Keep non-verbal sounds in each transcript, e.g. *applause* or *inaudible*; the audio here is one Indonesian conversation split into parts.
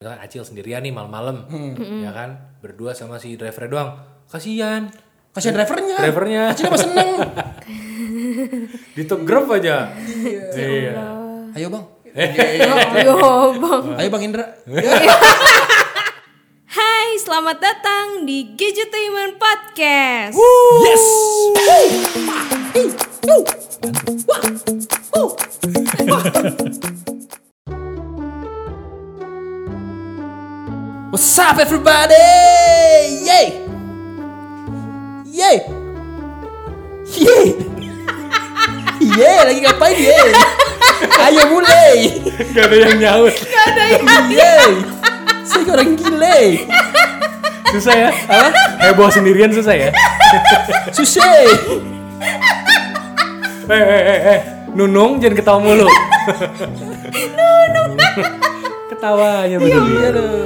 kan Acil sendirian nih malam-malam ya kan? Berdua sama si driver doang. Kasihan. Kasihan drivernya. drivernya. Acil mah seneng. *laughs* ditegrep aja. Iya. Ayo bang. *laughs* Ayo bang. Ayo bang Indra. *laughs* Hai, selamat datang di Gadgetainment Podcast. Yes. What's up everybody? Yay! Yay! Yay! *laughs* Yay, lagi ngapain yay? Ayo mulai. gak ada yang nyaut Yay! Saya orang gile. susah ya heboh sendirian susah ya Susah. eh eh eh eh Nunung jangan ketawa mulu *laughs* Nunung ketawanya begini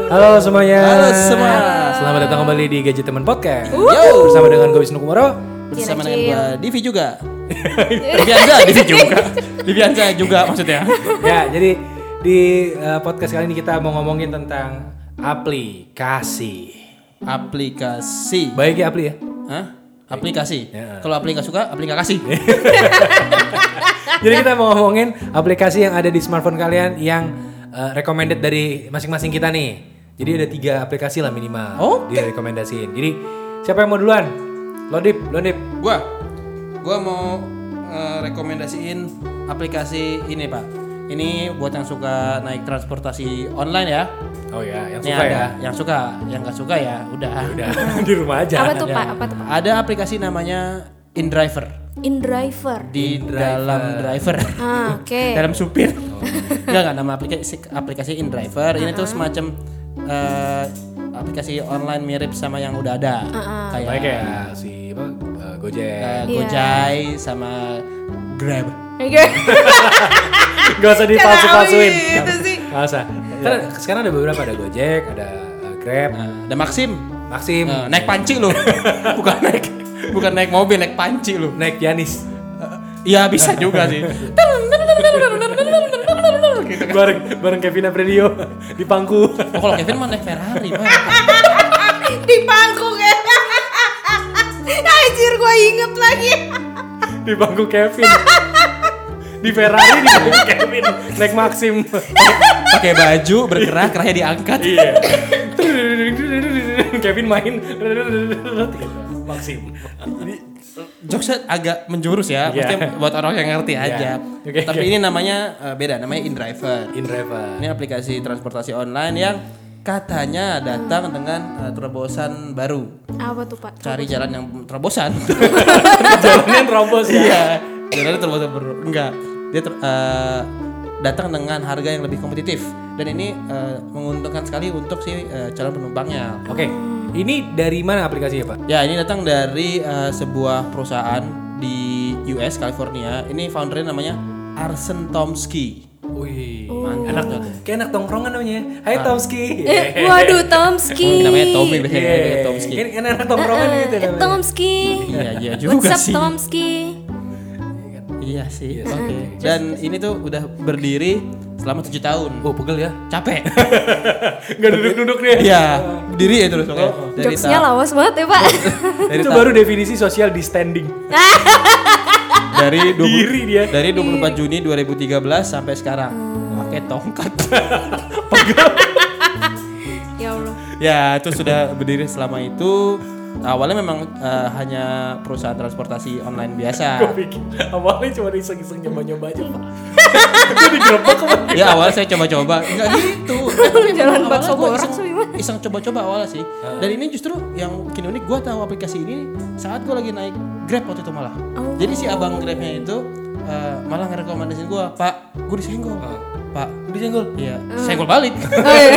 halo semuanya Halo semua. selamat datang kembali di Gadget Teman Podcast Yo. bersama dengan gue Wisnu Kumaro Bersama dengan gua Divi juga. *laughs* Divianza, Divi juga. Divianza juga maksudnya. *laughs* ya jadi di eh, podcast kali ini kita mau ngomongin tentang aplikasi Aplikasi. baik ya apli ya Hah? Aplikasi. Ya. Kalau aplikasi nggak suka, aplikasi. *laughs* jadi kita mau ngomongin aplikasi yang ada di smartphone kalian yang eh, recommended dari masing-masing kita nih jadi ada tiga aplikasi lah minimal Oke. dia rekomendasiin jadi siapa yang mau duluan lo dip lo dip gua gua mau eh, rekomendasiin aplikasi ini, Pak. Ini buat yang suka naik transportasi online ya. oh ya yang suka ada ya yang suka, yang nggak suka ya udah. udah *laughs* di rumah aja Apa tuh Pak? Apa tuh Pak? Ada aplikasi namanya InDriver InDriver. di dalam driver. Ah, oke. *laughs* dalam supir. Enggak enggak nama aplikasi aplikasi InDriver ini tuh semacam eh, aplikasi online mirip sama yang udah ada. Kayak baik ya si apa eh, Gojek eh, Gojek sama Grab. Oke. *laughs* Gak usah dipalsu-palsuin Itu sih. Gak usah Karena sekarang ada beberapa Ada Gojek Ada Grab Nah, ada Maxim. Maxim Eh, naik panci lu. *laughs* bukan naik bukan naik mobil, naik panci lu. Naik Yanis Iya bisa juga sih. gitu kan. Bareng Bareng Kevin Aprilio Di pangku Oh, kalau Kevin mah naik Ferrari. Di pangku ya. Anjir gue inget lagi. Di pangku Kevin Di Ferrari Di pangku Kevin Naik Maxim Pakai baju bergerak, kerahnya diangkat. Iya *laughs* Kevin main Maxim Jokesnya agak menjurus ya, Iya. maksudnya buat orang yang ngerti Iya. aja. Oke, Tapi oke. ini namanya eh, beda, namanya InDriver. InDriver Ini aplikasi transportasi online yang katanya datang dengan eh, terobosan baru. Apa tuh Pak? Cari jalan yang terobosan. *laughs* Jalannya terobos ya Iya, jalannya terobosan baru. Enggak, dia ter- eh, datang dengan harga yang lebih kompetitif dan ini eh, menguntungkan sekali untuk si eh, calon penumpangnya. Oke Ini dari mana aplikasinya Pak? Ya, ini datang dari eh, sebuah perusahaan di US California. Ini foundernya namanya Arsen Tomsky. Wih, Mantap enak tuh. Kayak anak tongkrongan namanya. Hai Tomski. *laughs* Eh, waduh Tomski. namanya Tommy biasanya Iya, namanya Tomsky. Ini kan anak tongkrongan gitu Eh, namanya. Tomski. Iya, iya juga What's up sih. Tomski? Iya sih. Oke. Dan ini tuh udah berdiri selama tujuh tahun. Oh, pegel ya. Capek. *laughs* Enggak duduk-duduk dia. Iya, berdiri ya terus pokoknya. Dari Jokesnya lawas banget ya Pak. dari *laughs* Itu baru definisi social distancing. *laughs* dari 20 Diri dia. Dari 24 Juni 2013 sampai sekarang. Pakai tongkat. ya Allah. ya, itu sudah berdiri selama itu. Awalnya memang eh, hanya perusahaan transportasi online biasa. Gue pikir? Awalnya cuma iseng-iseng nyoba-nyoba aja, Pak. *laughs* Itu digerebek ya awalnya saya coba-coba. Enggak gitu. *laughs* Jalan bakso gua borak *laughs* iseng, coba-coba awalnya sih. Dan ini justru yang bikin unik gue tahu aplikasi ini saat gue lagi naik grab waktu itu malah. Oh. jadi si abang grabnya itu eh, malah ngerekomendasiin gue pak gue disenggol. Pak Disenggol. iya. Senggol balik. Oh, iya.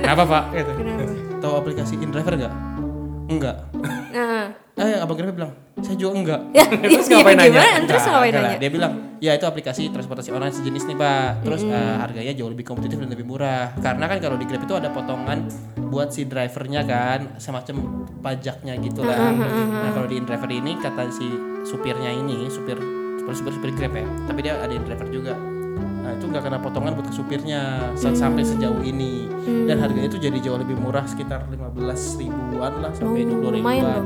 kenapa pak? Gitu. Kenapa? tahu aplikasi InDriver nggak enggak Nah. eh abang grabnya bilang saya juga enggak Ya, *laughs* Terus iya, ngapain nanya? gimana? Terus Enggak, ngapain enggak nanya? Dia bilang, ya itu aplikasi transportasi online sejenis nih pak. Terus eh, harganya jauh lebih kompetitif dan lebih murah. Karena kan kalau di Grab itu ada potongan buat si drivernya kan, semacam pajaknya gitu lah. Nah kalau di InDriver ini kata si supirnya ini, supir supir supir, Grab ya. Tapi dia ada InDriver juga. Nah itu nggak kena potongan buat ke supirnya sa- sampai sejauh ini. Dan harganya itu jadi jauh lebih murah sekitar 15 ribuan lah sampai 20 lumayan ribuan.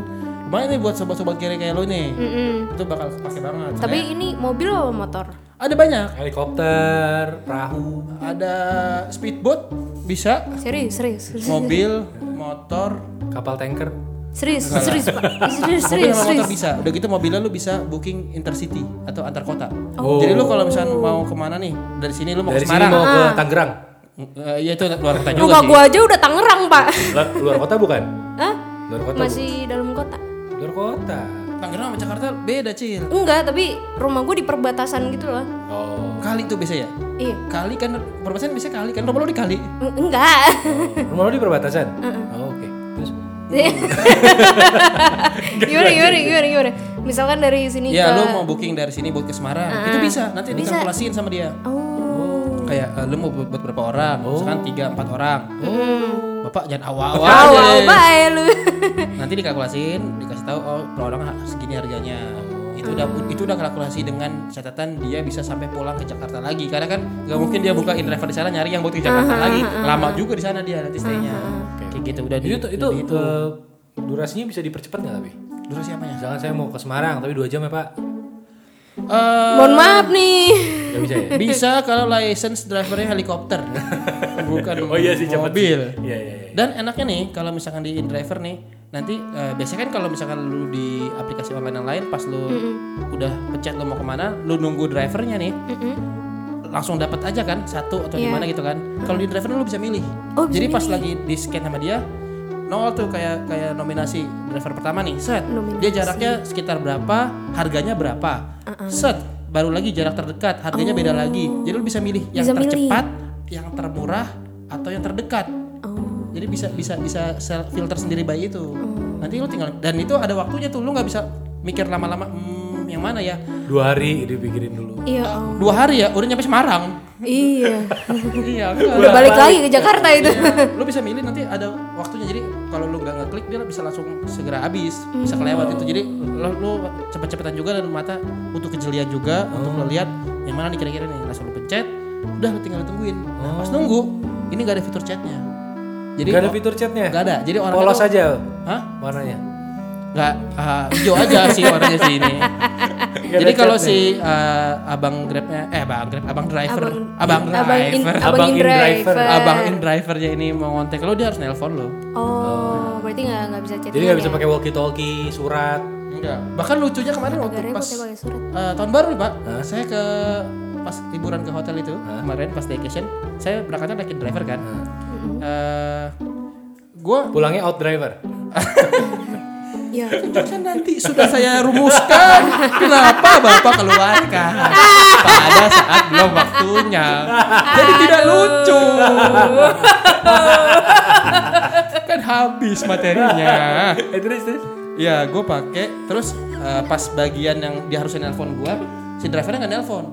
Lumayan nih buat sobat-sobat kere kayak lo nih. Mm-mm. Itu bakal kepake banget. Tapi ini mobil apa motor? Ada banyak. Helikopter, perahu. Ada speedboat bisa, Serius, serius. serius. mobil, *laughs* motor, Kapal tanker. Serius, serius, Pak. Serius, mobil serius, sama motor serius. bisa. Udah gitu mobilnya lu bisa booking intercity atau antar kota. Oh. Jadi lu kalau misalnya mau ke mana nih dari sini lu mau Dari ke sini Semarang. mau ke Tangerang. Eh, Iya itu luar kota juga Rumah sih. gua aja udah Tangerang, Pak. Lu- Luar kota bukan? Hah? Luar kota. Masih dalam kota? bukan? Luar kota. Tangerang sama Jakarta beda cil. Enggak, tapi rumah gua di perbatasan gitu loh. Oh. Kali tuh biasa ya. Iya. Kali kan perbatasan bisa kali kan rumah lu di kali. En- Enggak. Rumah lu di perbatasan? Oh, oke. Terus gimana, gimana, gimana, gimana? Misalkan dari sini Ya ke... lu mau booking dari sini buat ke Semarang. Itu bisa. Nanti Bisa. dikalkulasiin sama dia. Oh. Kayak eh, lu mau buat, buat berapa orang? Misalkan tiga empat orang. Bapak jangan awal-awal wow, bye lu. *laughs* Nanti dikalkulasiin, dikasih tahu oh per orang segini harganya. Itu udah itu udah kalkulasi dengan catatan dia bisa sampai pulang ke Jakarta lagi. Karena kan nggak mungkin dia buka driver di sana nyari yang buat ke Jakarta lagi. Lama juga di sana dia nanti stay-nya. Kayak gitu udah Jadi di, itu udah itu eh, durasinya bisa dipercepat nggak tapi? durasi apanya? Misalkan saya mau ke Semarang tapi dua jam ya Pak? Eh, Mohon maaf nih. Gak bisa ya? bisa kalau license drivernya helikopter. *laughs* Bukan Oh iya sih cepet mobil. Iya iya iya. Dan enaknya nih kalau misalkan di InDriver nih nanti eh, biasanya kan kalau misalkan lu di aplikasi online yang lain pas lu udah pencet lu mau ke mana, lu nunggu drivernya nih Mm-mm. Langsung dapat aja kan satu atau di Iya. mana gitu kan. Kalau di driver lu bisa milih. Oh, bisa Jadi pas lagi di scan sama dia nol tuh kayak kayak nominasi driver pertama nih set Nominasi. dia jaraknya sekitar berapa harganya berapa set baru lagi jarak terdekat harganya beda lagi jadi lu bisa milih yang Bisa milih. tercepat yang termurah atau yang terdekat Oh. jadi bisa bisa bisa filter sendiri by itu nanti lu tinggal dan itu ada waktunya tuh lu nggak bisa mikir lama-lama hmm, yang mana ya Dua hari dipikirin dulu. Iya. oh. dua hari ya udah nyampe Semarang Iya. *laughs* iya *laughs* Udah balik lagi ke Jakarta itu. *laughs* lu bisa milih nanti ada waktunya jadi kalau lu nggak ngeklik dia bisa langsung segera habis bisa kelewat itu jadi lu, lu cepet-cepetan juga dan mata butuh kejelian juga untuk lu lihat yang mana nih kira-kira nih langsung lu pencet udah lu tinggal tungguin nah, pas nunggu ini gak ada fitur chatnya jadi Gak ada fitur chatnya? nggak ada jadi orang Polos itu- aja Hah? warnanya. Nggak hijau aja sih warnanya sih ini jadi kalau si ah, abang grabnya eh abang grab abang driver abang, abang in, driver abang in driver. abang in drivernya ini mau ngontek lo dia harus nelpon lo Oh, berarti nggak nggak bisa chat. Jadi nggak bisa pakai walkie talkie, surat. Enggak. Bahkan lucunya kemarin waktu Agak repot pas ya eh, tahun baru nih pak, saya ke pas liburan ke hotel itu kemarin pas vacation, saya berangkatnya naik driver kan. Eh, gue Pulangnya out driver. *laughs* Iya. kan nanti sudah saya rumuskan kenapa bapak keluarkan pada saat belum waktunya jadi tidak lucu kan habis materinya Eh terus terus. Ya, gue pakai terus eh, pas bagian yang dia harusnya nelpon gue, si drivernya nggak nelpon.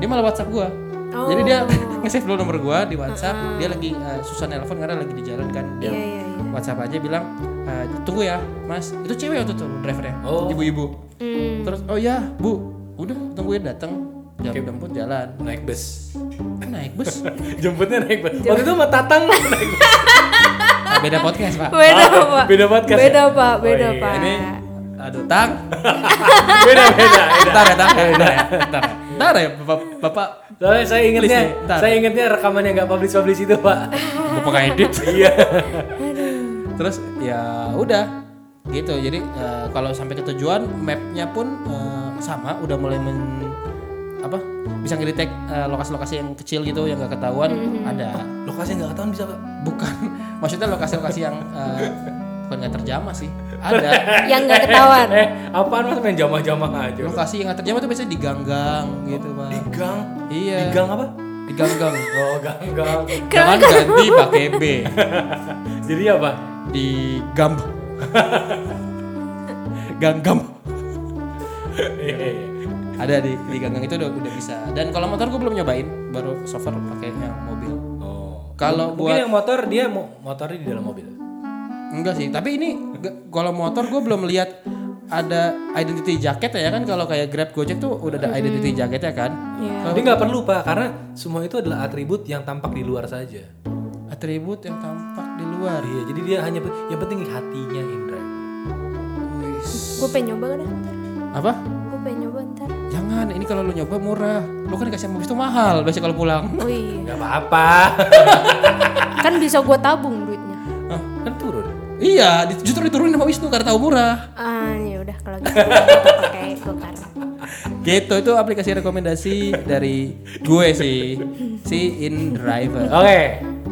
Dia malah WhatsApp gue. Jadi dia *laughs* nge-save dulu nomor gue di WhatsApp. Dia lagi eh, susah nelpon karena lagi di jalan kan. Dia Iya, iya, iya. WhatsApp aja bilang eh, tunggu ya, Mas. Itu cewek waktu itu drivernya, Oh. ibu-ibu. Hmm. Terus oh ya, Bu, udah tungguin datang. Jam jemput jalan. Naik bus. Eh, naik bus. *laughs* Jemputnya naik bus. Waktu itu sama Tatang naik bus. Ah, beda podcast pak. Beda, Oh, Pak. beda podcast Beda, ya? Pak. Oh, Beda, iya. Pak. Ini aduh tang. *laughs* beda beda. beda. Ntar ya, ntar ya, ntar ya, ntar ya. Ya, bapak, bapak Soalnya saya ingetnya, saya ingetnya rekaman yang nggak publish publish itu pak. bapak edit. Iya. *laughs* terus ya udah gitu jadi eh, kalau sampai ke tujuan mapnya pun eh, sama udah mulai men apa bisa ngedetek eh, lokasi-lokasi yang kecil gitu yang gak ketahuan ada Lokasi nggak ketahuan bisa pak. bukan *laughs* maksudnya lokasi-lokasi yang eh, bukan nggak terjamah sih ada *laughs* Yang nggak ketahuan. *laughs* Eh apaan mas main jamah-jamah aja. lokasi yang nggak terjamah tuh biasanya di gang-gang gitu pak Di gang. iya Di gang apa? di gang-gang Oh gang gang. jangan ganti pakai B Jadi apa? Di gam gang-gam Iya, iya, iya. ada di di gang-gang itu udah udah bisa dan kalau motor gue belum nyobain baru so far pakai yang mobil Oh. kalau Mungkin buat yang motor dia mau motornya di dalam mobil. enggak sih tapi ini kalau motor gue belum lihat ada identity jacket ya kan kalau kayak Grab Gojek tuh udah ada identity jacket ya kan. Iya. Jadi nggak perlu pak, karena semua itu adalah atribut yang tampak di luar saja. Atribut yang tampak di luar. Iya, jadi dia hanya yang penting hatinya Indra. Gue pengen nyoba kan ntar. Apa? Gue pengen nyoba ntar. Jangan, ini kalau lu nyoba murah. Lu kan dikasih sama bis itu mahal biasanya kalau pulang. Oh iya. Gak apa-apa, *laughs* Kan bisa gue tabung duitnya. kan turun. Iya, justru diturunin sama Wisnu karena tahu murah. Ah ya udah kalau gitu *laughs* pakai gokar. Gitu itu aplikasi rekomendasi dari gue sih si InDriver. Oke,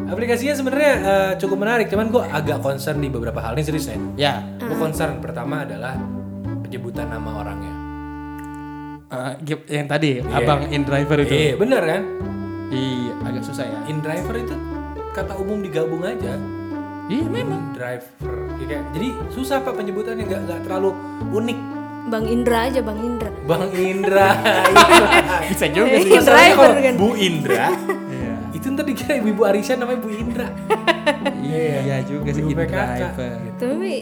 aplikasinya sebenarnya eh, cukup menarik, cuman gue agak concern di beberapa hal. Ini serius ya. Ya, Gue concern pertama adalah penyebutan nama orangnya. eh, gip- yang tadi abang InDriver itu. Iya, bener kan? Iya, agak susah ya. In driver itu kata umum digabung aja. Iya memang. In driver. Ya, kayak- jadi susah pak penyebutannya nggak nggak terlalu unik. Bang Indra aja Bang Indra. Bang Indra. *laughs* Bisa juga sih. Driver kalau kan. Bu Indra. Itu ntar dikira ibu Arisha namanya Bu Indra. *laughs* Iya juga sih PKK. InDriver. Tapi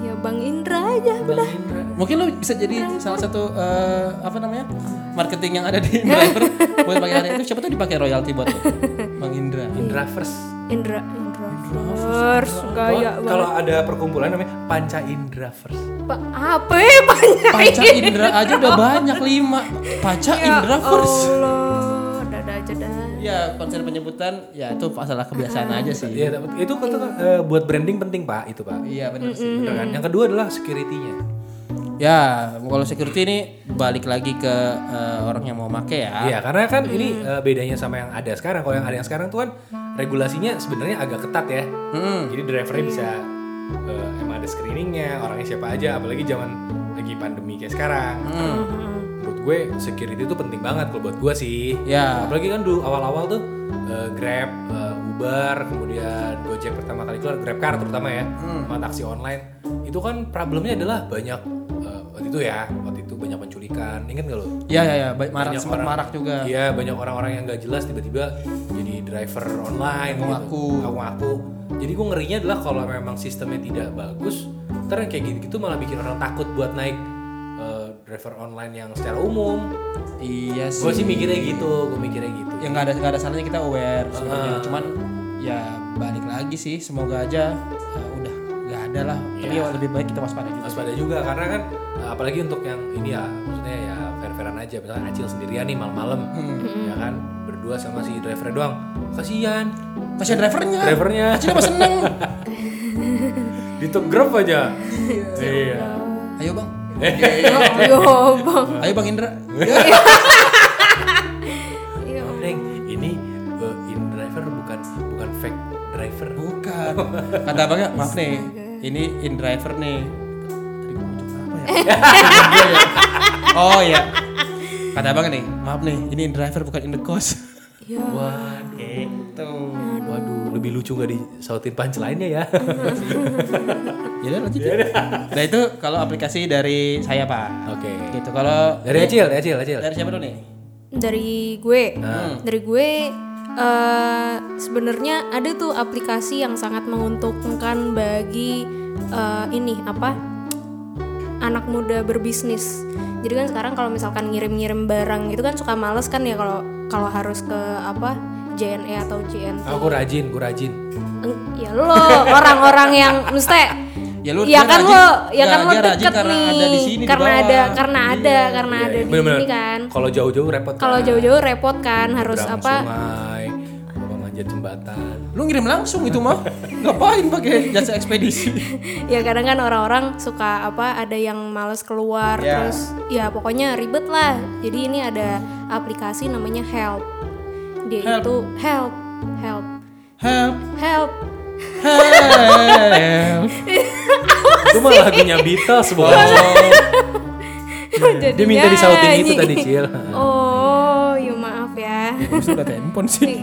ya Bang Indra aja. Bang Indra. Mungkin lo bisa jadi salah satu eh, apa namanya marketing yang ada di *laughs* InDriver buat pakai hari itu siapa tuh dipakai royalti buat lo? Bang Indra. *laughs* Indra first. Indra Indra first gaya Oh, Kalau ada perkumpulan namanya Panca Indra first. Pak apa ya banyak Paca Indra aja udah banyak lima. Paca Indra first. Allah Ya konser penyebutan ya itu masalah kebiasaan aja sih. Iya, itu kan eh, buat branding penting pak, itu pak. Iya benar sih. Bener kan? Yang kedua adalah security-nya. Ya kalau security ini balik lagi ke eh, orang yang mau make ya. Iya, karena kan ini eh, bedanya sama yang ada sekarang. Kalau yang ada yang sekarang tuh kan regulasinya sebenarnya agak ketat ya. Jadi drivernya bisa eh, emang ada screeningnya, orangnya siapa aja. Apalagi zaman lagi pandemi kayak sekarang. Menurut gue security itu penting banget kalau buat gue sih. Ya. Apalagi kan dulu awal-awal tuh eh, Grab, eh, Uber, kemudian Gojek pertama kali keluar GrabCar terutama ya, sama taksi online. Itu kan problemnya adalah banyak eh, waktu itu ya, waktu itu banyak penculikan. Ingat gak lo? Iya ya ya baik marak sempat orang- marak juga. Iya banyak orang-orang yang gak jelas tiba-tiba jadi driver online Ngaku-ngaku. gitu. Ngaku-ngaku. Jadi gue ngerinya adalah kalau memang sistemnya tidak bagus, ntar yang kayak gitu-gitu malah bikin orang takut buat naik driver online yang secara umum. Iya sih. Gue sih. mikirnya gitu, gue mikirnya gitu. ya nggak ada nggak ada salahnya kita aware sebenarnya. cuman ya balik lagi sih semoga aja uh, udah nggak ada lah. Tapi Iya. lebih baik kita waspada juga. Waspada juga karena kan eh, apalagi untuk yang ini ya maksudnya ya fair-fairan aja. Misalnya Acil sendirian nih malam-malam ya kan? Berdua sama si driver doang. Kasihan. Kasihan drivernya. Drivernya. Acil apa seneng? *laughs* Di top grab aja. Iya. Ayo bang Yo Bang. Ayo bang Indra. Iya. Neng, ini uh, in driver bukan bukan fake driver. bukan. Kata abangnya maaf nih ini in driver nih. Tadi apa ya oh ya kata abangnya nih maaf nih ini in driver bukan in the cost. Ya Waduh, itu waduh, lebih lucu gak disautin punchline-nya ya? *laughs* ya udah lanjut ya. nah itu kalau aplikasi dari saya pak Oke. gitu kalau Dari Acil, dari Acil, Acil. dari siapa dulu nih dari gue Nah. dari gue eh sebenarnya ada tuh aplikasi yang sangat menguntungkan bagi eh, ini apa anak muda berbisnis jadi kan sekarang kalau misalkan ngirim-ngirim barang itu kan suka males kan ya kalau kalau harus ke apa JNE atau JNT Aku rajin, gue rajin. Eng- ya lo orang-orang yang mesti Ya lu- ya kan rajin. lo ya kan lo deket karena nih ada di sini, di karena bawah. ada karena ada karena Iya, ada iya. di sini kan Kalau jauh-jauh repot. kalau kan. jauh-jauh repot kan harus apa Sungai, manjat jembatan. Lu ngirim langsung itu mah. Ngapain pakai jasa ekspedisi? *laughs* ya kadang kan orang-orang suka apa ada yang males keluar Ya. terus ya pokoknya ribet lah jadi ini ada aplikasi namanya help dia Help. itu help help Help, help help. Itu mah lagunya Beatles, Oh. bukan? Dia minta disautin nyanyi. itu tadi, Cil. oh ya maaf ya Sudah telepon sih.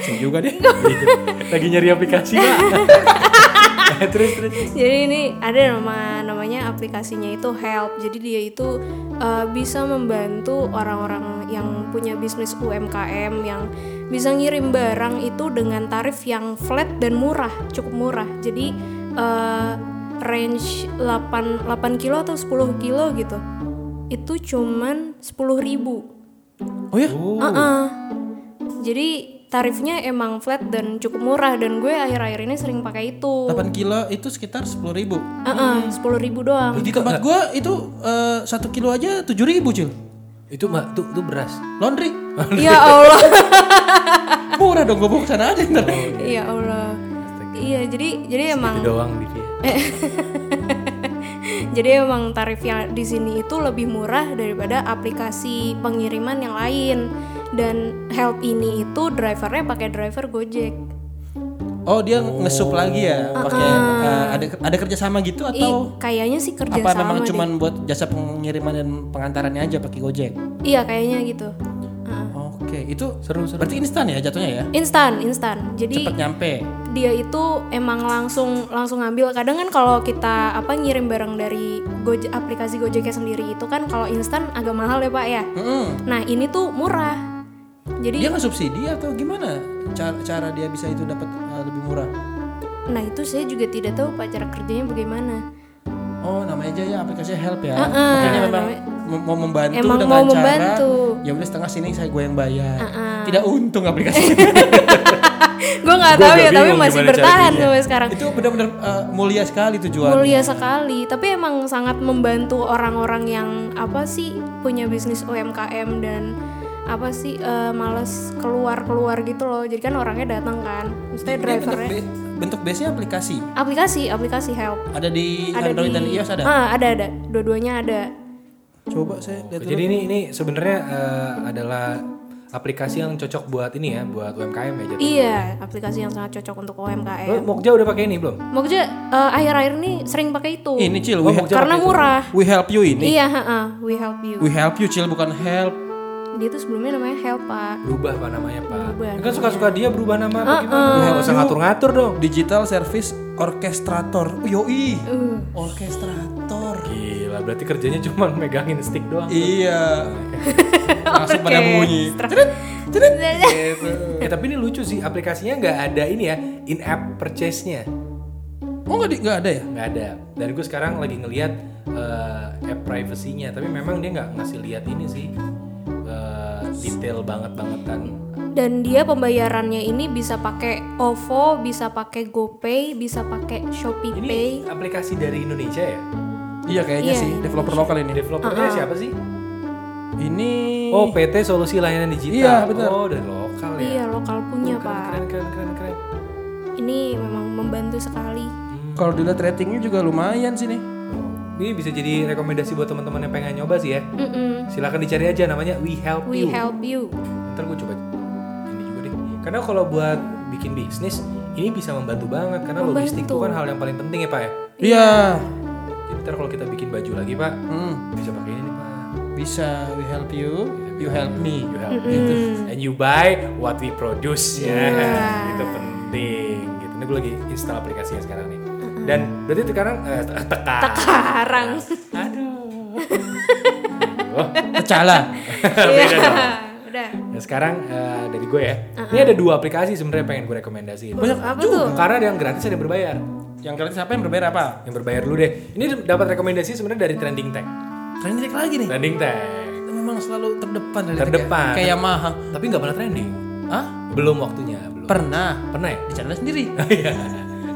Saya juga deh. *laughs* Lagi nyari aplikasi, Pak. *laughs* terus, terus. Jadi ini ada nama namanya aplikasinya itu Help. Jadi dia itu uh, bisa membantu orang-orang yang punya bisnis UMKM yang bisa ngirim barang itu dengan tarif yang flat dan murah, cukup murah. Jadi uh, range 8 8 kilo atau 10 kilo gitu itu cuman 10.000 ribu Oh ya? Heeh. jadi tarifnya emang flat dan cukup murah dan gue akhir-akhir ini sering pakai itu 8 kilo itu sekitar 10 ribu. Heeh, 10.000 ribu doang Di tempat gua itu eh, satu kilo aja 7 ribu cil. Itu mbak, tuh, tuh beras. Laundry. ya Allah *laughs* Murah dong gue bawa sana aja ntar. ya Allah iya jadi jadi emang doang di dia. *laughs* Jadi emang tarifnya di sini itu lebih murah daripada aplikasi pengiriman yang lain. Dan help ini itu drivernya pakai driver Gojek. Oh dia ngesup lagi ya pakai eh, ada ada kerjasama gitu atau kayaknya sih kerja apa memang deh. cuman buat jasa pengiriman dan pengantarannya aja pakai Gojek? Iya kayaknya gitu. Heeh. Oke itu Seru seru. berarti instan ya jatuhnya ya? Instan, instan. Jadi Cepet nyampe. dia itu emang langsung langsung ngambil. Kadang kan kalau kita apa ngirim barang dari Gojek aplikasi Gojeknya sendiri itu kan kalau instan agak mahal ya pak ya. Mm-mm. Nah ini tuh murah. Jadi Dia nggak subsidi atau gimana? Cara, cara dia bisa itu dapat eh, lebih murah? Nah itu saya juga tidak tahu pak cara kerjanya bagaimana. Oh namanya aja ya aplikasinya help ya. Uh-uh, Makanya memang namanya- mau membantu Emang dengan mau cara membantu. ya udah setengah sini saya gue yang bayar. Uh-uh. Tidak untung aplikasinya. *laughs* Gue nggak tahu ya tapi masih bertahan sampai sekarang. itu benar-benar eh, mulia sekali tujuannya. Mulia sekali. Tapi emang sangat membantu orang-orang yang apa sih punya bisnis UMKM dan apa sih eh, males keluar-keluar gitu loh. Jadi kan orangnya datang kan. Maksudnya Dia bentuk, drivernya. be- bentuk base-nya aplikasi. Aplikasi, aplikasi help. Ada di Ada Android di dan iOS ada. Ah, ada ada. Dua-duanya ada. Coba saya lihat dulu. Jadi ini ini sebenarnya eh, adalah aplikasi yang cocok buat ini ya, buat UMKM ya. Jadi. Iya, aplikasi yang sangat cocok untuk Lo UMKM. Mokja udah pakai ini belum? Mokja eh, akhir-akhir ini sering pakai itu. Ini Cil, Oh, Karena pakai itu. murah. we help you ini. Iya, heeh. we help you. We help you Cil bukan help. Dia tuh sebelumnya namanya help, Pak. Berubah pak namanya pak. Berubah. Kan suka-suka dia berubah nama apa gimana? Nggak usah ngatur-ngatur dong. Digital Service Orchestrator. Oh, yoi. Uh. Orchestrator. Gila, berarti kerjanya cuma megangin stick doang. Iya. *laughs* Langsung pada bunyi. Eh tapi ini lucu sih, aplikasinya nggak ada ini ya, in-app purchase-nya. Oh nggak nggak ada ya? nggak ada dan gue sekarang lagi ngelihat eh, app privacy-nya tapi memang dia nggak ngasih lihat ini sih detail banget bangetan Dan dia pembayarannya ini bisa pakai OVO, bisa pakai GoPay, bisa pakai Shopee ini Pay. aplikasi dari Indonesia ya Iya kayaknya Iya, sih developer lokal ini. developernya siapa sih Ini oh PT Solusi Layanan Digital Iya, benar. oh dari lokal ya Iya, lokal punya, keren, Pak. keren keren keren keren Ini memang membantu sekali. kalau dilihat ratingnya juga lumayan sih nih. Ini bisa jadi rekomendasi buat teman-teman yang pengen nyoba sih ya. Mm-mm. silakan dicari aja namanya We Help We You. Help you. ntar gue coba ini juga deh. Karena kalau buat bikin bisnis ini bisa membantu banget karena logistik itu Membantu. kan hal yang paling penting ya pak ya? Iya. jadi ntar kalau kita bikin baju lagi pak Hmm, bisa pakai ini nih pak. Bisa we help you, you help me. you help me. Gitu. and you buy what we produce. Ya itu penting gitu. Ini gue lagi install aplikasinya sekarang nih dan berarti sekarang eh, te- tekan Sekarang. aduh oh, Kecala. *laughs* beda dong Udah. Nah sekarang eh, dari gue ya, ini ada dua aplikasi sebenarnya pengen gue rekomendasiin. Banyak Apa tuh? Karena ada yang gratis ada yang berbayar. Yang gratis apa yang berbayar apa? Yang berbayar dulu deh. Ini dapat rekomendasi sebenarnya dari Trending Tech. Trending Tech lagi nih. Trending Tech. Memang selalu terdepan dari Terdepan. Kayak Yamaha. Tapi nggak pernah trending. Hah? Belum waktunya. Belum. Pernah. Pernah ya? Di channel sendiri. *laughs* Iya.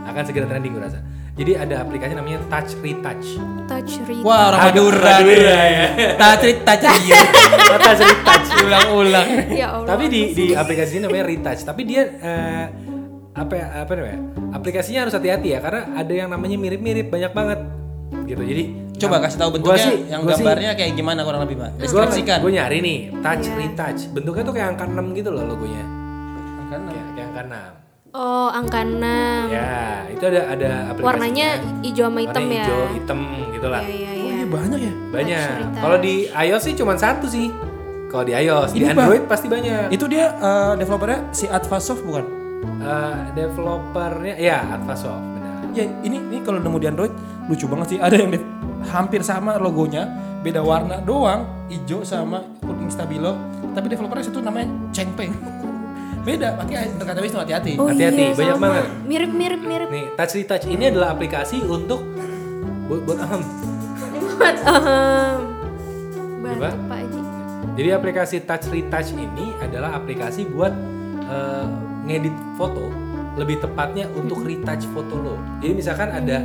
Akan segera trending gue rasa. Jadi ada aplikasi namanya Touch Retouch. Touch read. Wah, orang Aduh, Madura. Madura ya. Tacrit tacrit. Touch Retouch. Ulang-ulang. Ya Allah. Tapi di di aplikasi ini namanya Retouch. Tapi dia eh, apa ya- apa namanya? Aplikasinya harus hati-hati ya karena ada yang namanya mirip-mirip banyak banget. Gitu. Jadi Coba kasih tahu bentuknya sih- yang gua sih- gambarnya kayak gimana kurang lebih, Pak. Deskripsikan. gue nyari nih touch retouch bentuknya tuh kayak angka 6 gitu loh logonya Kan kayak, kayak angka Oh, angka 6. 6 ya itu ada ada aplikasinya Warnanya hijau sama hitam Warnanya ya. hijau hitam gitu lah Iya, iya, Oh, iya. iya banyak ya. banyak kalau di iOS sih cuma satu sih kalau di iOS di Ini, Bang. Android pasti banyak Itu dia eh, developernya si Advasoft bukan? Eh, developernya ya Advasoft benar Ya, ini ini kalau nemu di Android lucu banget sih. Ada yang hampir sama logonya, beda warna doang, hijau sama kuning stabilo. Tapi developernya satu namanya Chengpeng. Beda, makanya kata itu hati-hati. Oh Hati-hati, iya, banyak sama. banget. Mirip mirip mirip. nih touch retouch ini adalah aplikasi untuk buat buat ahem. Buat. Gimana? Batuk Pak Haji. Jadi aplikasi Touch Retouch ini adalah aplikasi buat eh, ngedit foto, lebih tepatnya untuk retouch foto lo. Jadi misalkan ada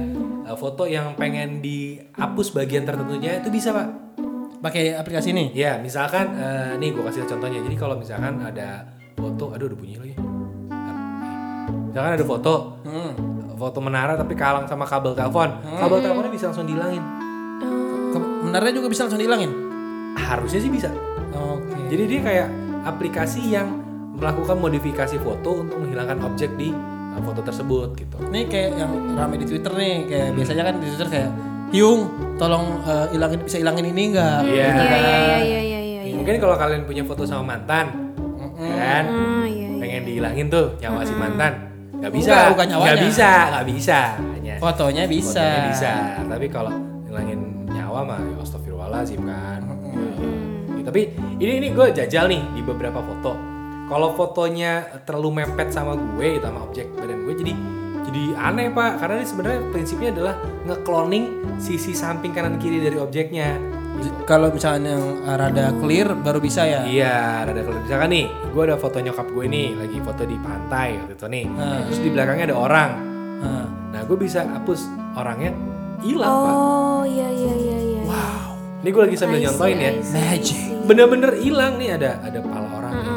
eh, foto yang pengen dihapus bagian tertentunya itu bisa pak. Pakai aplikasi ini. Ya misalkan eh, nih gue kasih contohnya. Jadi kalau misalkan ada foto, aduh ada bunyi lagi. Misalkan ada foto, Hmm. foto menara tapi kalang sama kabel telepon, kabel teleponnya bisa langsung dihilangin. Menarnya juga bisa langsung dihilangin. Harusnya sih bisa. Oke. Jadi dia kayak aplikasi yang melakukan modifikasi foto untuk menghilangkan objek di uh, foto tersebut gitu. Ini kayak yang rame di Twitter nih, kayak biasanya kan di Twitter kayak Hyung, tolong eh, hilangin bisa hilangin ini enggak? Iya. Iya iya iya iya iya iya. Mungkin kalau kalian punya foto sama mantan, ya kan, Ah, iya iya. Pengen dihilangin tuh nyawa si mantan, nggak bisa, Enggak, bukan nyawanya. nggak bisa, nggak bisa. Hanya Fotonya bisa. fotonya bisa. Tapi kalau ngilangin nyawa mah, ya astagfirullahaladzim kan. Ya, tapi ini ini gue jajal nih di beberapa foto. Kalau fotonya terlalu mepet sama gue, gitu, sama objek badan gue, jadi jadi aneh pak. Karena ini sebenarnya prinsipnya adalah ngekloning sisi samping kanan kiri dari objeknya. Kalau misalnya yang rada clear baru bisa ya. Iya, rada kalau misalkan nih, gue ada foto nyokap gue nih, lagi foto di pantai waktu itu nih. Terus di belakangnya ada orang. Nah, Nah, gue bisa hapus orangnya, hilang pak. Oh iya iya iya iya. Wow. Ini gue lagi sambil I see, nyontoin ya. See, Magic. Bener-bener hilang nih ada ada pala orang. nih.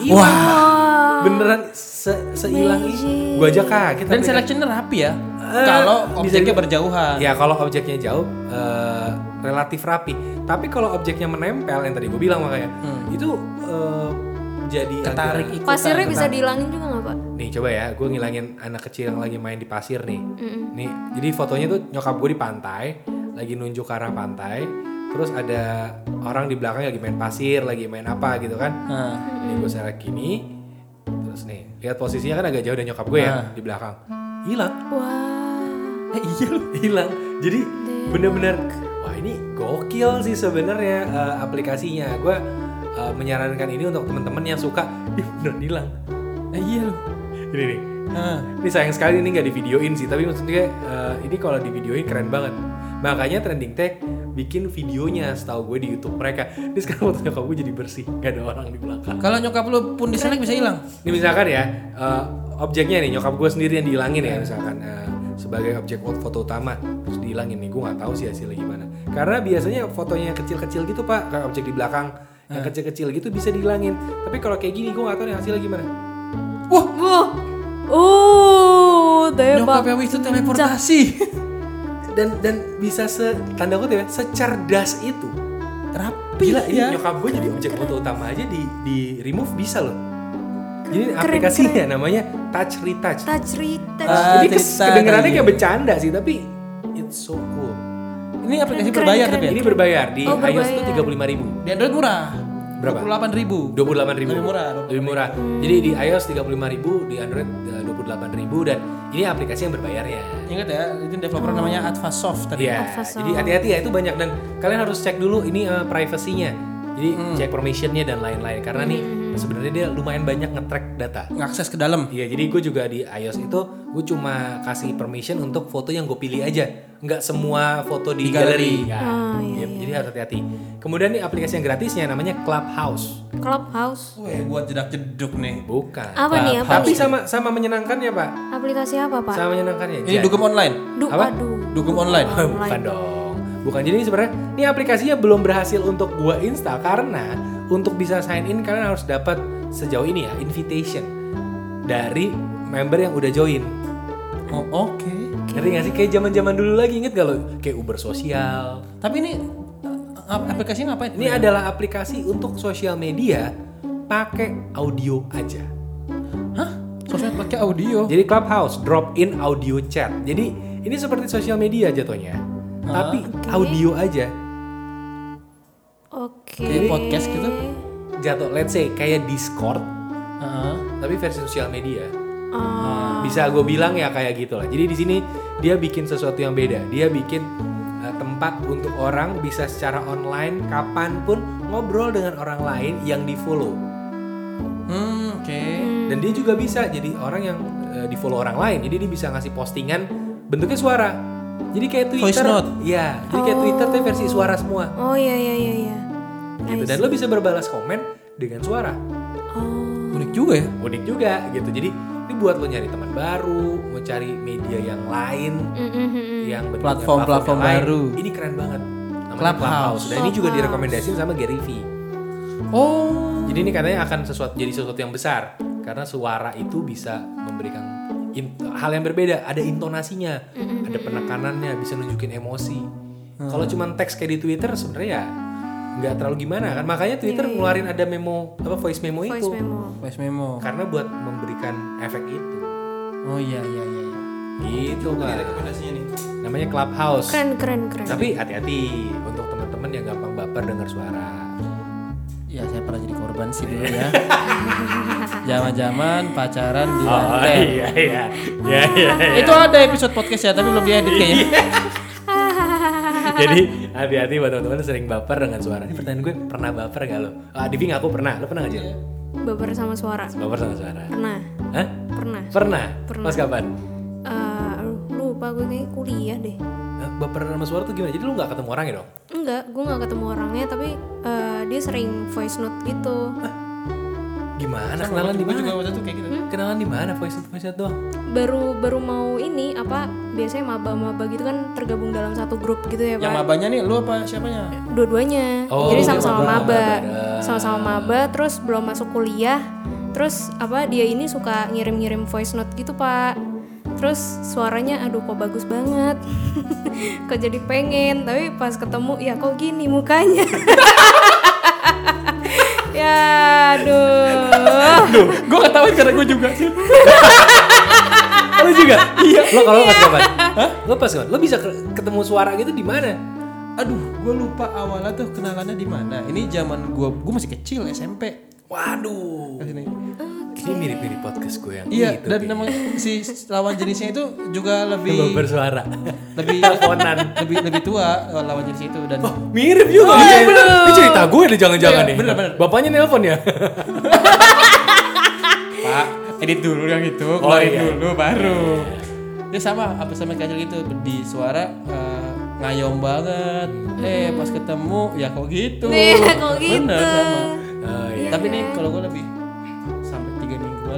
Hilang. *laughs* Wah. Beneran se seilang. Gue aja kaget. dan selectionnya rapi ya. Eh, Kalau bisa objeknya juga. berjauhan. Ya kalau objeknya jauh eh, relatif rapi. Tapi kalau objeknya menempel yang tadi gue bilang makanya itu eh, jadi Ketarik agak- ikutan. Pasirnya bisa dihilangin juga nggak pak? Nih coba ya, gue ngilangin anak kecil yang lagi main di pasir nih. Nih, jadi fotonya tuh nyokap gue di pantai, lagi nunjuk ke arah pantai. Terus ada orang di belakang lagi main pasir, lagi main apa gitu kan. Ini gue select gini. Terus nih, lihat posisinya kan agak jauh dari nyokap gue ya Ah. di belakang. Hilang, Wah. eh, iya loh. hilang. Jadi bener-bener, wah ini gokil sih sebenarnya eh, aplikasinya. Gue eh, menyarankan ini untuk teman-teman yang suka, ih bener hilang. Eh, iya loh. Ini nih, Nah, Ini sayang sekali ini nggak di videoin sih, tapi maksudnya eh, ini kalau di videoin keren banget. Makanya trending tag bikin videonya setahu gue di YouTube mereka. Ini sekarang foto nyokap gue jadi bersih, nggak ada orang di belakang. kalau nyokap lu pun di select bisa hilang. Ini misalkan ya eh, objeknya nih nyokap gue sendiri yang dihilangin ya misalkan eh, sebagai objek foto utama terus dihilangin nih gue nggak tahu sih hasilnya gimana. Karena biasanya fotonya yang kecil-kecil gitu pak, kayak objek di belakang yang kecil-kecil gitu bisa dihilangin. Tapi kalau kayak gini gue nggak tahu nih hasilnya gimana. Wah, Wah. Oh, tebak. nyokapnya itu teleportasi. *laughs* Dan dan bisa se tanda kutip ya secerdas itu. Rapi Gila ini ya. nyokap gue jadi objek foto utama aja di di remove bisa loh. Jadi aplikasinya namanya Touch Retouch. Touch retouch. Ah, Ini kes, tadi. kayak bercanda sih tapi it's so cool. Ini aplikasi Keren, berbayar keren. tapi ya. Ini berbayar di Oh, iOS itu berbayar. tiga puluh lima ribu, Di Android murah. Berapa? 28 ribu. dua puluh delapan ribu. Lebih murah, Lebih murah. Jadi di iOS tiga puluh lima ribu, di Android dua puluh delapan ribu dan ini aplikasi yang berbayarnya. Ingat ya, itu developer namanya Advasoft tadi. Iya, Advasoft. jadi hati-hati ya itu banyak dan kalian harus cek dulu ini eh, privasinya. Jadi cek permissionnya dan lain-lain karena nih sebenarnya dia lumayan banyak nge-track data. Ngakses ke dalam. Iya, jadi gue juga di iOS itu gue cuma kasih permission untuk foto yang gue pilih aja, nggak semua foto di, Di galeri. galeri. Ya, Ah, iya, iya, Jadi harus hati-hati. Kemudian nih aplikasi yang gratisnya namanya Clubhouse. Clubhouse. Wih, buat jedak jeduk nih. Bukan. Apa nih? Apa Tapi nih? sama sama menyenangkannya pak. Aplikasi apa pak? Sama menyenangkannya. Ini Jadi- dugem online. Duh, Apa? aduh. Dugem online. *laughs* Bukan dong. Bukan. Jadi sebenarnya ini aplikasinya belum berhasil untuk gua install karena untuk bisa sign in kalian harus dapat sejauh ini ya invitation dari member yang udah join. Oh, oke. Ngerti gak sih? Kayak zaman-zaman dulu lagi inget gak lo? Kayak Uber sosial. Tapi ini uh, aplikasinya ngapain? Ini adalah aplikasi untuk sosial media pakai audio aja. Hah? Sosmed pakai audio. Jadi Clubhouse drop in audio chat. Jadi ini seperti sosial media jatuhnya. Tapi audio aja. Oke. Kayak podcast gitu. Jatuh let's say kayak Discord Heeh. tapi versi sosial media. Ah, Bisa gue bilang ya kayak gitu lah. Jadi di sini dia bikin sesuatu yang beda. Dia bikin uh, tempat untuk orang bisa secara online kapan pun ngobrol dengan orang lain yang di follow. Hmm, oke. Dan dia juga bisa jadi orang yang uh, di follow orang lain. Jadi dia bisa ngasih postingan bentuknya suara. Jadi kayak Twitter. Voice note? Iya, jadi kayak Twitter tuh versi suara semua. Oh iya iya iya iya. Gitu. Dan lo bisa berbalas komen dengan suara. Oh. Unik juga ya. Unik juga gitu. Jadi ini buat lo nyari teman baru, mau cari media yang lain, Mm, mm, mm, mm. yang yang lain. baru. Ini keren banget. Namanya Clubhouse. Dan ini juga direkomendasiin sama Gary Vee. Oh. Jadi ini katanya akan sesuatu jadi sesuatu yang besar karena suara itu bisa memberikan hal yang berbeda. Ada intonasinya, ada penekanannya, bisa nunjukin emosi. Kalau cuman teks kayak di Twitter sebenarnya ya nggak terlalu gimana kan. Makanya Twitter ngeluarin ada memo apa voice memo Voice itu memo. Voice memo. karena buat memberikan efek itu. Oh iya iya iya. iya. Gitu kan. Rekomendasinya nih. Namanya Clubhouse. Keren keren keren. Tapi hati-hati untuk teman-teman yang gampang baper dengar suara. Ya saya pernah jadi korban sih dulu ya. *laughs* Zaman-zaman pacaran di Oh lantai. iya iya. Iya iya. Itu ada episode podcast ya, tapi belum diedit kayaknya. *laughs* Jadi hati-hati buat teman-teman sering baper dengan suara. Ini pertanyaan gue pernah baper gak lo? Ah, Divi ngaku pernah. Lo pernah gak Jil? Baper sama suara. Baper sama suara? Pernah. Hah? Pernah. Pernah? Pernah. Pas kapan? Eh, aduh, lupa gue kayak kuliah deh. Eh, Baper sama suara tuh gimana? Jadi lo gak ketemu orangnya dong? Enggak, gue nggak ketemu orangnya tapi eh, dia sering voice note gitu. Gimana? Kenalan di juga mana? waktu itu kayak gitu. Kenalan di mana? Voice note voice note doang? Baru baru mau ini apa biasanya maba-maba gitu kan tergabung dalam satu grup gitu ya Yang pak. mabanya nih lu apa siapanya? Dua-duanya. Oh, Jadi dia sama-sama maba, maba, maba. sama-sama maba. Terus belum masuk kuliah. Terus apa dia ini suka ngirim-ngirim voice note gitu pak. Terus suaranya aduh kok bagus banget. *laughs* kok jadi pengen. Tapi pas ketemu ya kok gini mukanya. *laughs* ya aduh. Duh, gue ketahuin karena gue juga *laughs* sih. Lo juga? Iya. Lo kalau pas kapan? Hah? Lo pas kapan? Lo bisa ke- ketemu suara gitu di mana? Aduh, gue lupa awalnya tuh kenalannya di mana. Ini zaman gue, gue masih kecil SMP. Waduh. Ke sini. Ini mirip-mirip podcast gue yang Iya, itu. dan Pi. nama si lawan jenisnya itu juga lebih Baper suara. lebih *laughs* Teleponan. lebih lebih tua lawan jenis itu dan Mirip juga. Oh, iya, bener. Ini cerita gue deh jangan-jangan Iya, nih. bener, bener. Bapaknya nelpon ya? *laughs* Pak edit dulu yang itu, Oh, keluarin iya. dulu baru. Dia sama apa sama kayak gitu di suara eh, ngayom banget. Eh pas ketemu ya kok gitu. Iya, *laughs* kok gitu. Bener sama. Oh iya. Tapi nih kalau gue lebih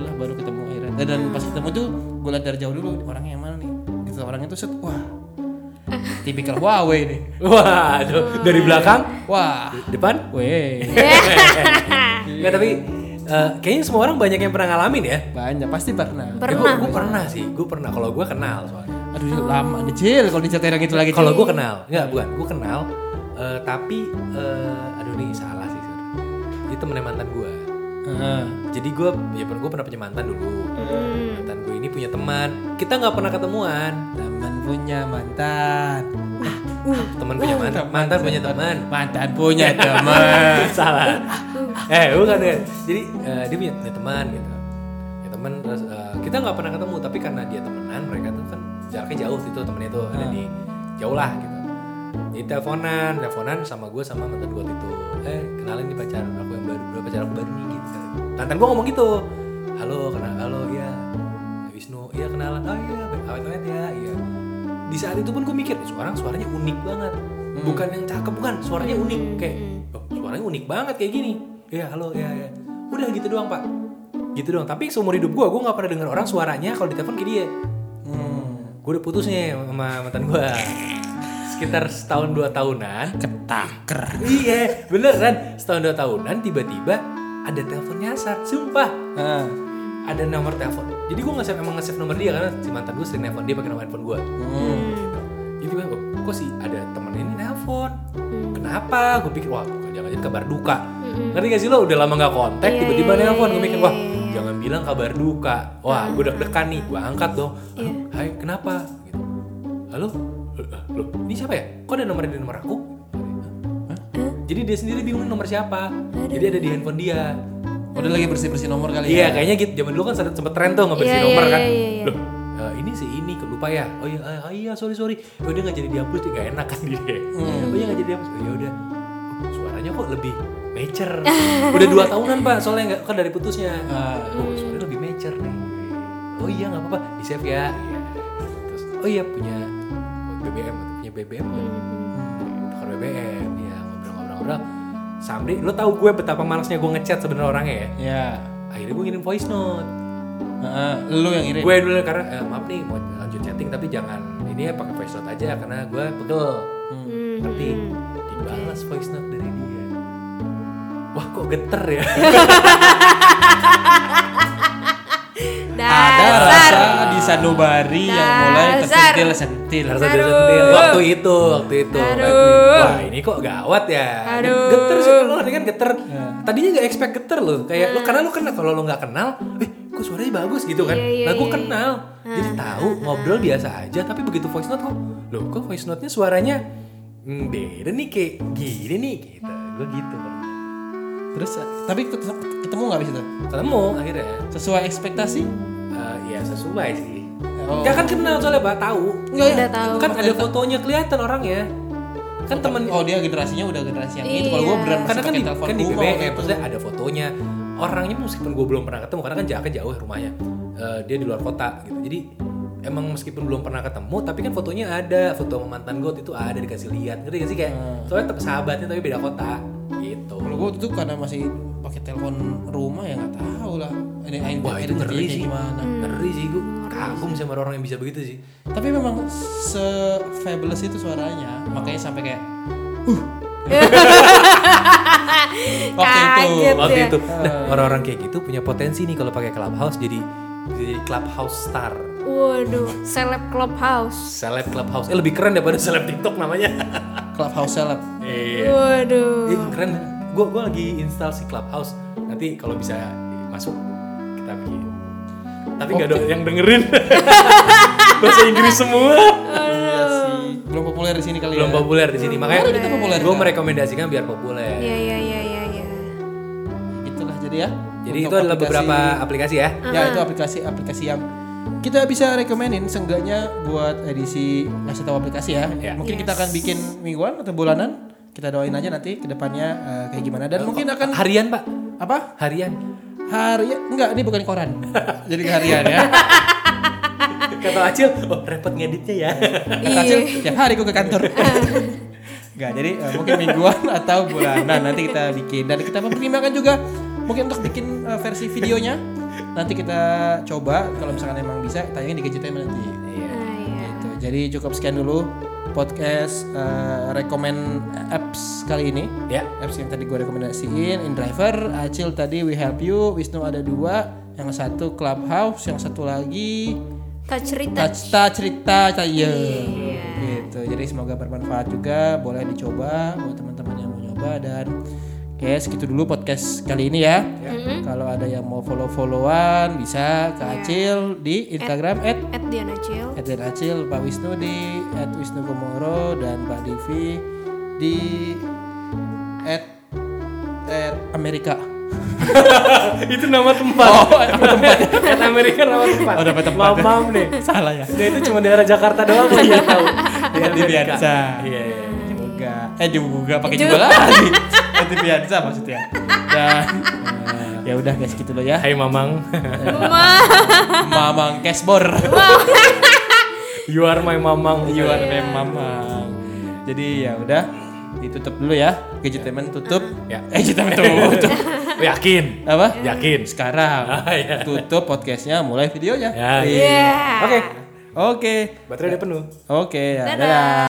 lah baru ketemu akhirnya. Dan, dan pas ketemu tuh gue liat dari jauh dulu orangnya yang mana nih. Itu orangnya tuh set wah tipikal Huawei nih. *laughs* Waduh, dari belakang, Wah, depan. weh *laughs* Nggak, tapi eh, kayaknya semua orang banyak yang pernah ngalamin ya. banyak pasti pernah. Pernah. gue pernah sih, gue pernah. Kalau gue kenal soalnya. Aduh lama dicil kalau diceritain yang itu lagi. Kalau gue kenal, nggak bukan, gue kenal. eh, tapi, eh, aduh nih salah sih. Itu temennya mantan gue. Jadi gue, ya gue pernah punya mantan dulu. Mantan gue ini punya teman. Kita nggak pernah ketemuan. teman punya mantan. Teman punya mantan, mantan punya teman. Mantan punya *laughs* teman. salah eh bukan kan jadi eh, dia punya, punya teman gitu ya teman terus eh, kita nggak pernah ketemu tapi karena dia temenan mereka tuh kan jaraknya jauh itu temennya tuh ada di jauh lah gitu jadi teleponan teleponan sama gue sama mantan gue itu. Eh kenalin nih pacar aku yang baru baru pacar aku baru nih gitu mantan gue ngomong gitu. Halo kenal halo ya Wisnu iya kenalan. Oh iya awet awet ya iya. Di saat itu pun gue mikir suara suaranya unik banget. Bukan yang cakep bukan suaranya unik. Kayak "Oh, suaranya unik banget kayak gini. Ya halo ya ya udah gitu doang pak. Gitu doang. Tapi seumur hidup gue gue nggak pernah dengar orang suaranya kalau ditelepon kayak dia. Hmm. gue udah putus nih sama mantan gue sekitar setahun dua tahunan. Ketaker. iya beneran. Setahun dua tahunan tiba-tiba ada telepon nyasar. Sumpah. Ah. ada nomor telepon. Jadi gue nge-save emang nge-save nomor dia karena si mantan gue sering nelfon dia pakai nomor handphone gue Hmm. jadi gue oh, kok sih ada temen ini nelfon kenapa? Gue pikir wah jangan-jangan kabar duka. Ngerti gak sih lo? Udah lama gak kontak Iya, tiba-tiba iya, nelfon iya, gue mikir iya, wah iya, iya. jangan bilang kabar duka. Wah gue deg-degan nih gue angkat dong. Halo hai kenapa? Gitu. Halo? "Eh, loh ini siapa ya kok ada nomor di nomor aku Hah? jadi dia sendiri bingung nomor siapa jadi ada di handphone dia Udah lagi bersih-bersih nomor kali Iya, ya. kayaknya gitu. Zaman dulu kan sempet tren tuh ngebersih Iya, nomor iya, kan. iya, iya. Loh, eh, ini sih ini lupa ya. Oh iya, ah, iya sorry sorry. Oh dia nggak jadi dihapus, dia nggak enak kan dia. Oh iya nggak jadi dihapus. Oh ya udah. Oh, suaranya kok lebih mature. *laughs* udah dua tahunan pak, soalnya nggak kan dari putusnya. Ah. Oh suaranya lebih mature nih. Oh iya nggak apa-apa, di save ya. Iya. Terus, oh oh iya punya BBM punya BBM nggak? tukar BBM ya ngobrol-ngobrol-ngobrol. Sampai lo tahu gue betapa malasnya gue ngechat sebenarnya orangnya ya? Ya. akhirnya gue ngirim voice note. Heeh, lu yang ngirim. gue dulu karena eh, maaf nih mau lanjut chatting tapi jangan. Ini ya pakai voice note aja karena gue pegel. Hmm. ngerti? Dibalas voice note dari dia. Wah kok geter ya *laughs* Ada Dasar. rasa di sanubari yang mulai Dasar. tersentil-sentil. Rasa sentil waktu itu waktu itu. Aduh. wah ini kok gawat ya? Aduh. geter sih lo kan geter. Tadinya nggak expect geter lo kayak lo karena lo kenal kalau lo nggak kenal eh kok suaranya bagus? gitu kan. Iya, iya, nah gue iya. kenal. Jadi tahu ngobrol biasa aja tapi begitu voice note kok lo kok voice note nya suaranya hmm, beda nih kayak gini nih? Gitu. Gue gitu. Terus tapi ketemu, nggak bisa ketemu akhirnya. Sesuai ekspektasi? Eh, ya sesuai sih. Oh. Kan kenal soalnya pak tahu. Enggak Udah tahu. kan ada fotonya kelihatan orangnya. Kan temen Oh dia generasinya udah generasi yang itu. Kalau Iya. gue beran masih karena kan di, telepon kan di BBM maksudnya ada fotonya. Orangnya meskipun gue belum pernah ketemu karena kan jaraknya jauh ya rumahnya. Eh, dia di luar kota gitu. Jadi emang meskipun belum pernah ketemu tapi kan fotonya ada. Foto sama mantan gue itu ada dikasih lihat. Ngerti gak sih? Kayak soalnya tetap sahabatnya tapi beda kota. Gitu. Kalau gue tuh karena masih pakai telepon rumah ya nggak tahu lah. Ini ain wah itu ngeri kayak sih gimana. ngeri sih gue kagum sama orang yang bisa begitu sih Tapi memang se fabulous itu suaranya, makanya sampai kayak uh. *laughs* waktu itu. Waktu ya. itu nah orang-orang kayak gitu punya potensi nih kalau pakai clubhouse jadi jadi clubhouse star Waduh, seleb clubhouse. seleb clubhouse eh lebih keren daripada seleb tiktok namanya *laughs* Clubhouse seleb. iya Waduh. Ih, keren gue gue lagi install si clubhouse nanti kalau bisa masuk kita bikin tapi nggak ada yang dengerin *laughs* bahasa Inggris semua Iya sih. Belum populer di sini kali belum ya. populer di sini makanya Baru kita populer, gue kan? merekomendasikan biar populer Iya iya iya iya iya. Itulah jadi ya. jadi itu adalah aplikasi- beberapa aplikasi ya Ya itu aplikasi-aplikasi yang kita bisa rekomenin seenggaknya buat edisi ngasih tahu aplikasi ya. Ya. Mungkin kita akan bikin mingguan atau bulanan. Kita doain aja nanti ke depannya eh, kayak gimana. Dan mungkin akan harian pak? Apa? Harian. Hari enggak ini bukan koran. *laughs* Jadi harian ya. *laughs* Kata Acil oh repot ngeditnya ya. Iya. Kacil tiap hari gue ke kantor. *laughs* Enggak, jadi eh, mungkin mingguan atau bulanan nanti kita bikin. Dan kita mempertimbangkan juga mungkin untuk bikin eh, versi videonya nanti kita coba. Kalau misalkan emang bisa tayangin di Gadgetainment nanti. iya Nah, iya. Gitu. Jadi cukup sekian dulu podcast eh, rekomend apps kali ini. ya Apps yang tadi gue rekomendasiin, InDriver, Acil tadi We Help You, Wisnu ada dua, yang satu Clubhouse, yang satu lagi Touch cerita. Touch Touch cerita saya. Gitu. Jadi semoga bermanfaat juga, boleh dicoba buat teman-teman yang mau nyoba dan Oke, segitu dulu podcast kali ini ya. Kalau ada yang mau follow-followan bisa ke Acil di Instagram at At Diana Cil. Eden Acil, Pak Wisnu di at Wisnu Komoro dan Pak Divi di at at Amerika. *laughs* itu nama tempat Oh, nama tempat. *laughs* kan Amerika nama tempat Oh, nama tempat. mamam *laughs* deh Salah ya. dia itu cuma daerah Jakarta doang kok dia tahu At di Piazza. iya iya Juga. Eh juga pakai juga lagi. At di Piazza maksudnya. Dan ya udah guys gitu loh ya. Hai Mamang *laughs* Mamang Cashbor. *laughs* you are my Mamang You are my mamang. Jadi ya udah ditutup dulu ya. Gadgetainment tutup. Ya. Eh, Gadgetainment tutup. *laughs* yakin Apa? yakin Sekarang Ah, iya. tutup podcastnya, mulai videonya. ya Iya. Oke Oke. baterai udah penuh Oke, ya, Dadah. dadah.